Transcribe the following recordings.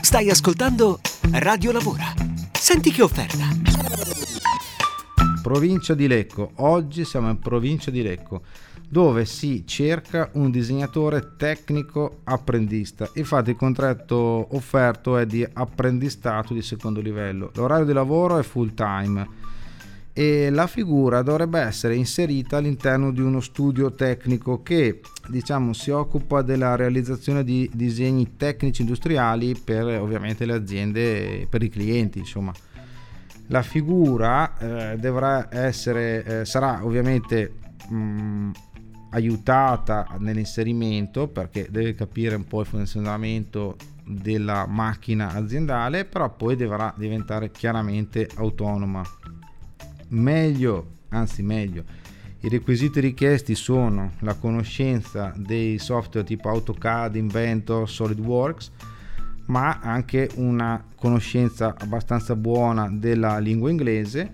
Stai ascoltando Radio Lavora. Senti che offerta. Provincia di Lecco. Oggi siamo in provincia di Lecco, dove si cerca un disegnatore tecnico apprendista. Infatti il contratto offerto è di apprendistato di secondo livello. L'orario di lavoro è full time e la figura dovrebbe essere inserita all'interno di uno studio tecnico che diciamo si occupa della realizzazione di disegni tecnici industriali per ovviamente le aziende per i clienti insomma. La figura eh, dovrà essere eh, sarà ovviamente mh, aiutata nell'inserimento perché deve capire un po' il funzionamento della macchina aziendale però poi dovrà diventare chiaramente autonoma. Meglio, anzi meglio, i requisiti richiesti sono la conoscenza dei software tipo AutoCAD, Inventor, SolidWorks, ma anche una conoscenza abbastanza buona della lingua inglese,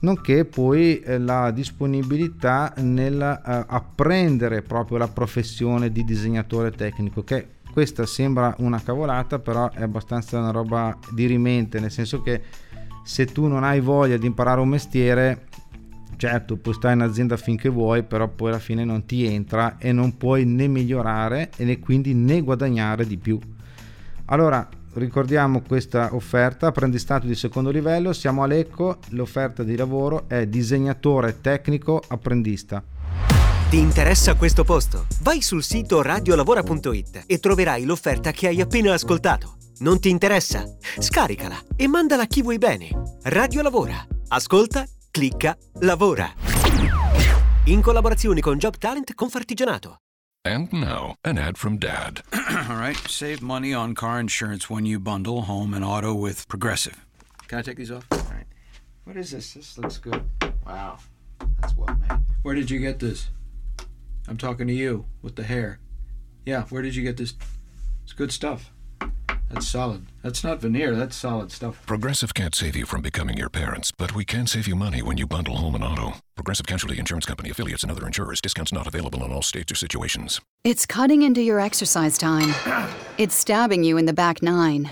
nonché poi eh, la disponibilità nell'apprendere eh, proprio la professione di disegnatore tecnico, che questa sembra una cavolata, però è abbastanza una roba dirimente, nel senso che se tu non hai voglia di imparare un mestiere, certo puoi stare in azienda finché vuoi, però poi alla fine non ti entra e non puoi né migliorare né quindi né guadagnare di più. Allora, ricordiamo questa offerta, apprendistato di secondo livello, siamo a Lecco, l'offerta di lavoro è disegnatore tecnico apprendista. Ti interessa questo posto? Vai sul sito radiolavora.it e troverai l'offerta che hai appena ascoltato. Non ti interessa? Scaricala e mandala a chi vuoi bene. Radio Lavora. Ascolta, clicca, lavora. In collaborazione con Job Talent Confartigianato. And now, an ad from Dad. All right, save money on car insurance when you bundle home and auto with Progressive. Can I take these off? All right. What is this? This looks good. Wow. That's well made. Where did you get this? I'm talking to you with the hair. Yeah, where did you get this? It's good stuff. That's solid. That's not veneer. That's solid stuff. Progressive can't save you from becoming your parents, but we can save you money when you bundle home and auto. Progressive Casualty Insurance Company affiliates and other insurers. Discounts not available in all states or situations. It's cutting into your exercise time. It's stabbing you in the back nine.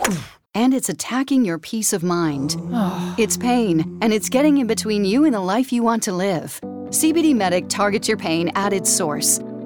And it's attacking your peace of mind. It's pain, and it's getting in between you and the life you want to live. CBD Medic targets your pain at its source